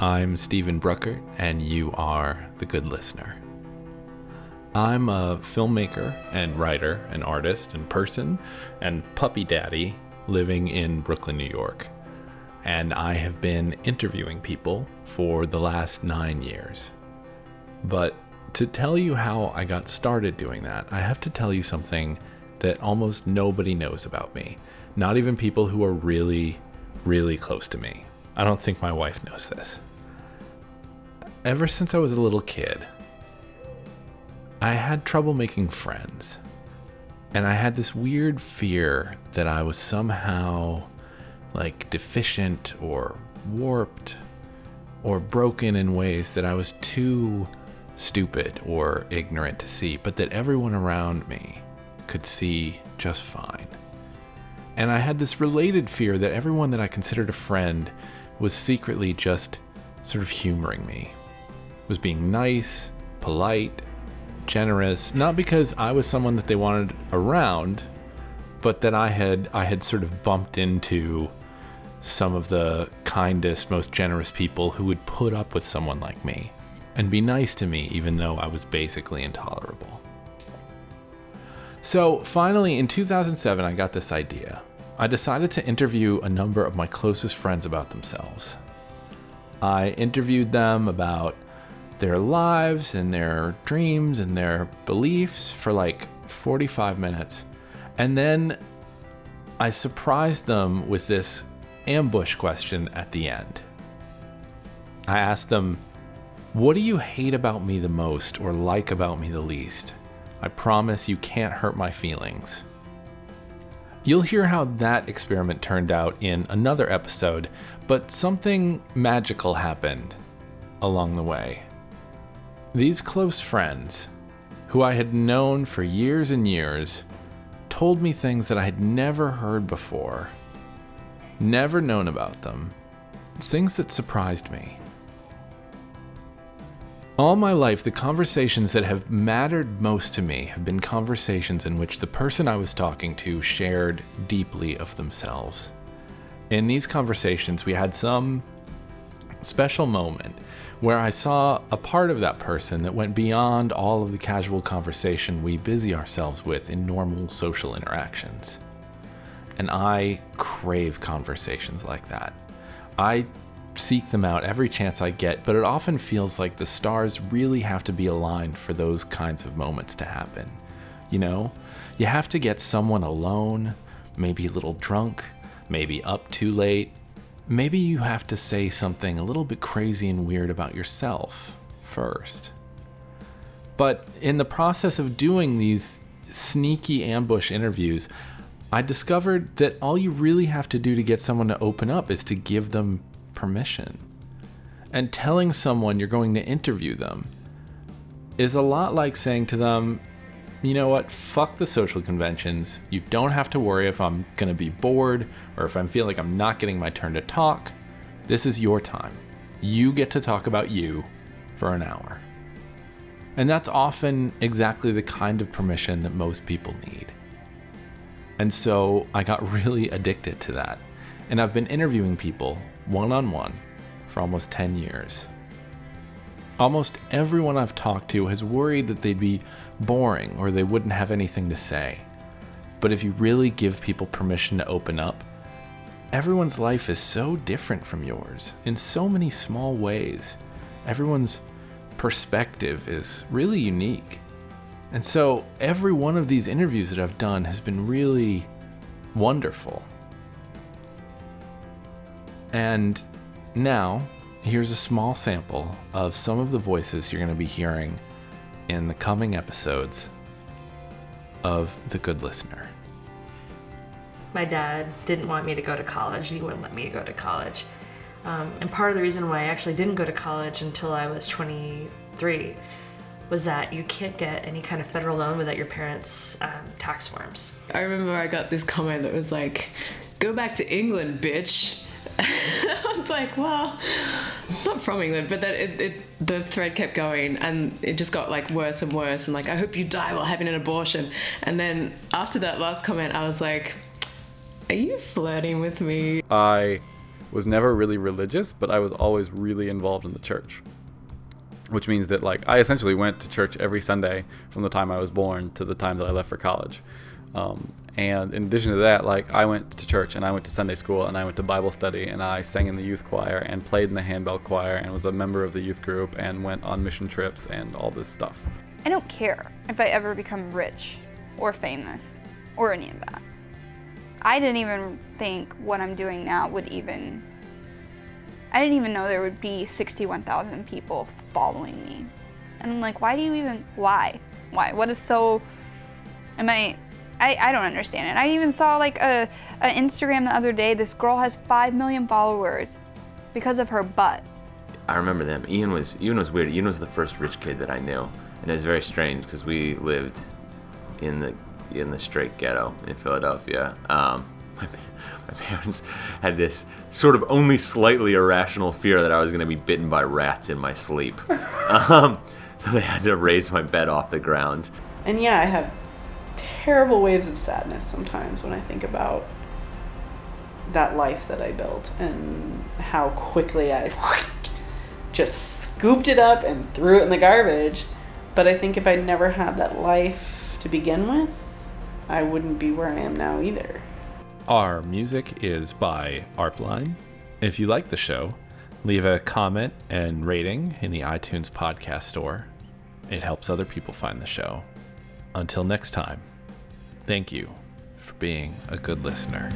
I'm Stephen Bruckert, and you are The Good Listener. I'm a filmmaker and writer and artist and person and puppy daddy living in Brooklyn, New York. And I have been interviewing people for the last nine years. But to tell you how I got started doing that, I have to tell you something that almost nobody knows about me. Not even people who are really, really close to me. I don't think my wife knows this. Ever since I was a little kid, I had trouble making friends. And I had this weird fear that I was somehow like deficient or warped or broken in ways that I was too stupid or ignorant to see, but that everyone around me could see just fine. And I had this related fear that everyone that I considered a friend was secretly just sort of humoring me, was being nice, polite, generous, not because I was someone that they wanted around, but that I had I had sort of bumped into some of the kindest, most generous people who would put up with someone like me and be nice to me even though I was basically intolerable. So, finally in 2007 I got this idea. I decided to interview a number of my closest friends about themselves. I interviewed them about their lives and their dreams and their beliefs for like 45 minutes. And then I surprised them with this ambush question at the end. I asked them, What do you hate about me the most or like about me the least? I promise you can't hurt my feelings. You'll hear how that experiment turned out in another episode, but something magical happened along the way. These close friends, who I had known for years and years, told me things that I had never heard before, never known about them, things that surprised me. All my life, the conversations that have mattered most to me have been conversations in which the person I was talking to shared deeply of themselves. In these conversations, we had some special moment where I saw a part of that person that went beyond all of the casual conversation we busy ourselves with in normal social interactions. And I crave conversations like that. I seek them out every chance I get, but it often feels like the stars really have to be aligned for those kinds of moments to happen. You know, you have to get someone alone, maybe a little drunk, maybe up too late, maybe you have to say something a little bit crazy and weird about yourself first. But in the process of doing these sneaky ambush interviews, I discovered that all you really have to do to get someone to open up is to give them permission. And telling someone you're going to interview them is a lot like saying to them, you know what, fuck the social conventions. You don't have to worry if I'm going to be bored or if I'm feeling like I'm not getting my turn to talk. This is your time. You get to talk about you for an hour. And that's often exactly the kind of permission that most people need. And so I got really addicted to that. And I've been interviewing people one on one for almost 10 years. Almost everyone I've talked to has worried that they'd be boring or they wouldn't have anything to say. But if you really give people permission to open up, everyone's life is so different from yours in so many small ways. Everyone's perspective is really unique. And so every one of these interviews that I've done has been really wonderful. And now, here's a small sample of some of the voices you're going to be hearing in the coming episodes of The Good Listener. My dad didn't want me to go to college, he wouldn't let me go to college. Um, and part of the reason why I actually didn't go to college until I was 23 was that you can't get any kind of federal loan without your parents' um, tax forms. I remember I got this comment that was like, go back to England, bitch. I was like, well, not from England, but that it, it, the thread kept going and it just got like worse and worse. And like, I hope you die while having an abortion. And then after that last comment, I was like, are you flirting with me? I was never really religious, but I was always really involved in the church. Which means that like I essentially went to church every Sunday from the time I was born to the time that I left for college. Um, and in addition to that, like I went to church and I went to Sunday school and I went to Bible study and I sang in the youth choir and played in the handbell choir and was a member of the youth group and went on mission trips and all this stuff. I don't care if I ever become rich or famous or any of that. I didn't even think what I'm doing now would even. I didn't even know there would be 61,000 people following me. And I'm like, why do you even. Why? Why? What is so. Am I. I, I don't understand it. I even saw like a, a Instagram the other day. This girl has 5 million followers because of her butt. I remember them. Ian was Ian was weird. Ian was the first rich kid that I knew, and it was very strange because we lived in the in the straight ghetto in Philadelphia. Um, my, my parents had this sort of only slightly irrational fear that I was going to be bitten by rats in my sleep. um, so they had to raise my bed off the ground. And yeah, I have terrible waves of sadness sometimes when I think about that life that I built and how quickly I just scooped it up and threw it in the garbage. But I think if I'd never had that life to begin with, I wouldn't be where I am now either. Our music is by Arpline. If you like the show, leave a comment and rating in the iTunes podcast store. It helps other people find the show. Until next time, thank you for being a good listener.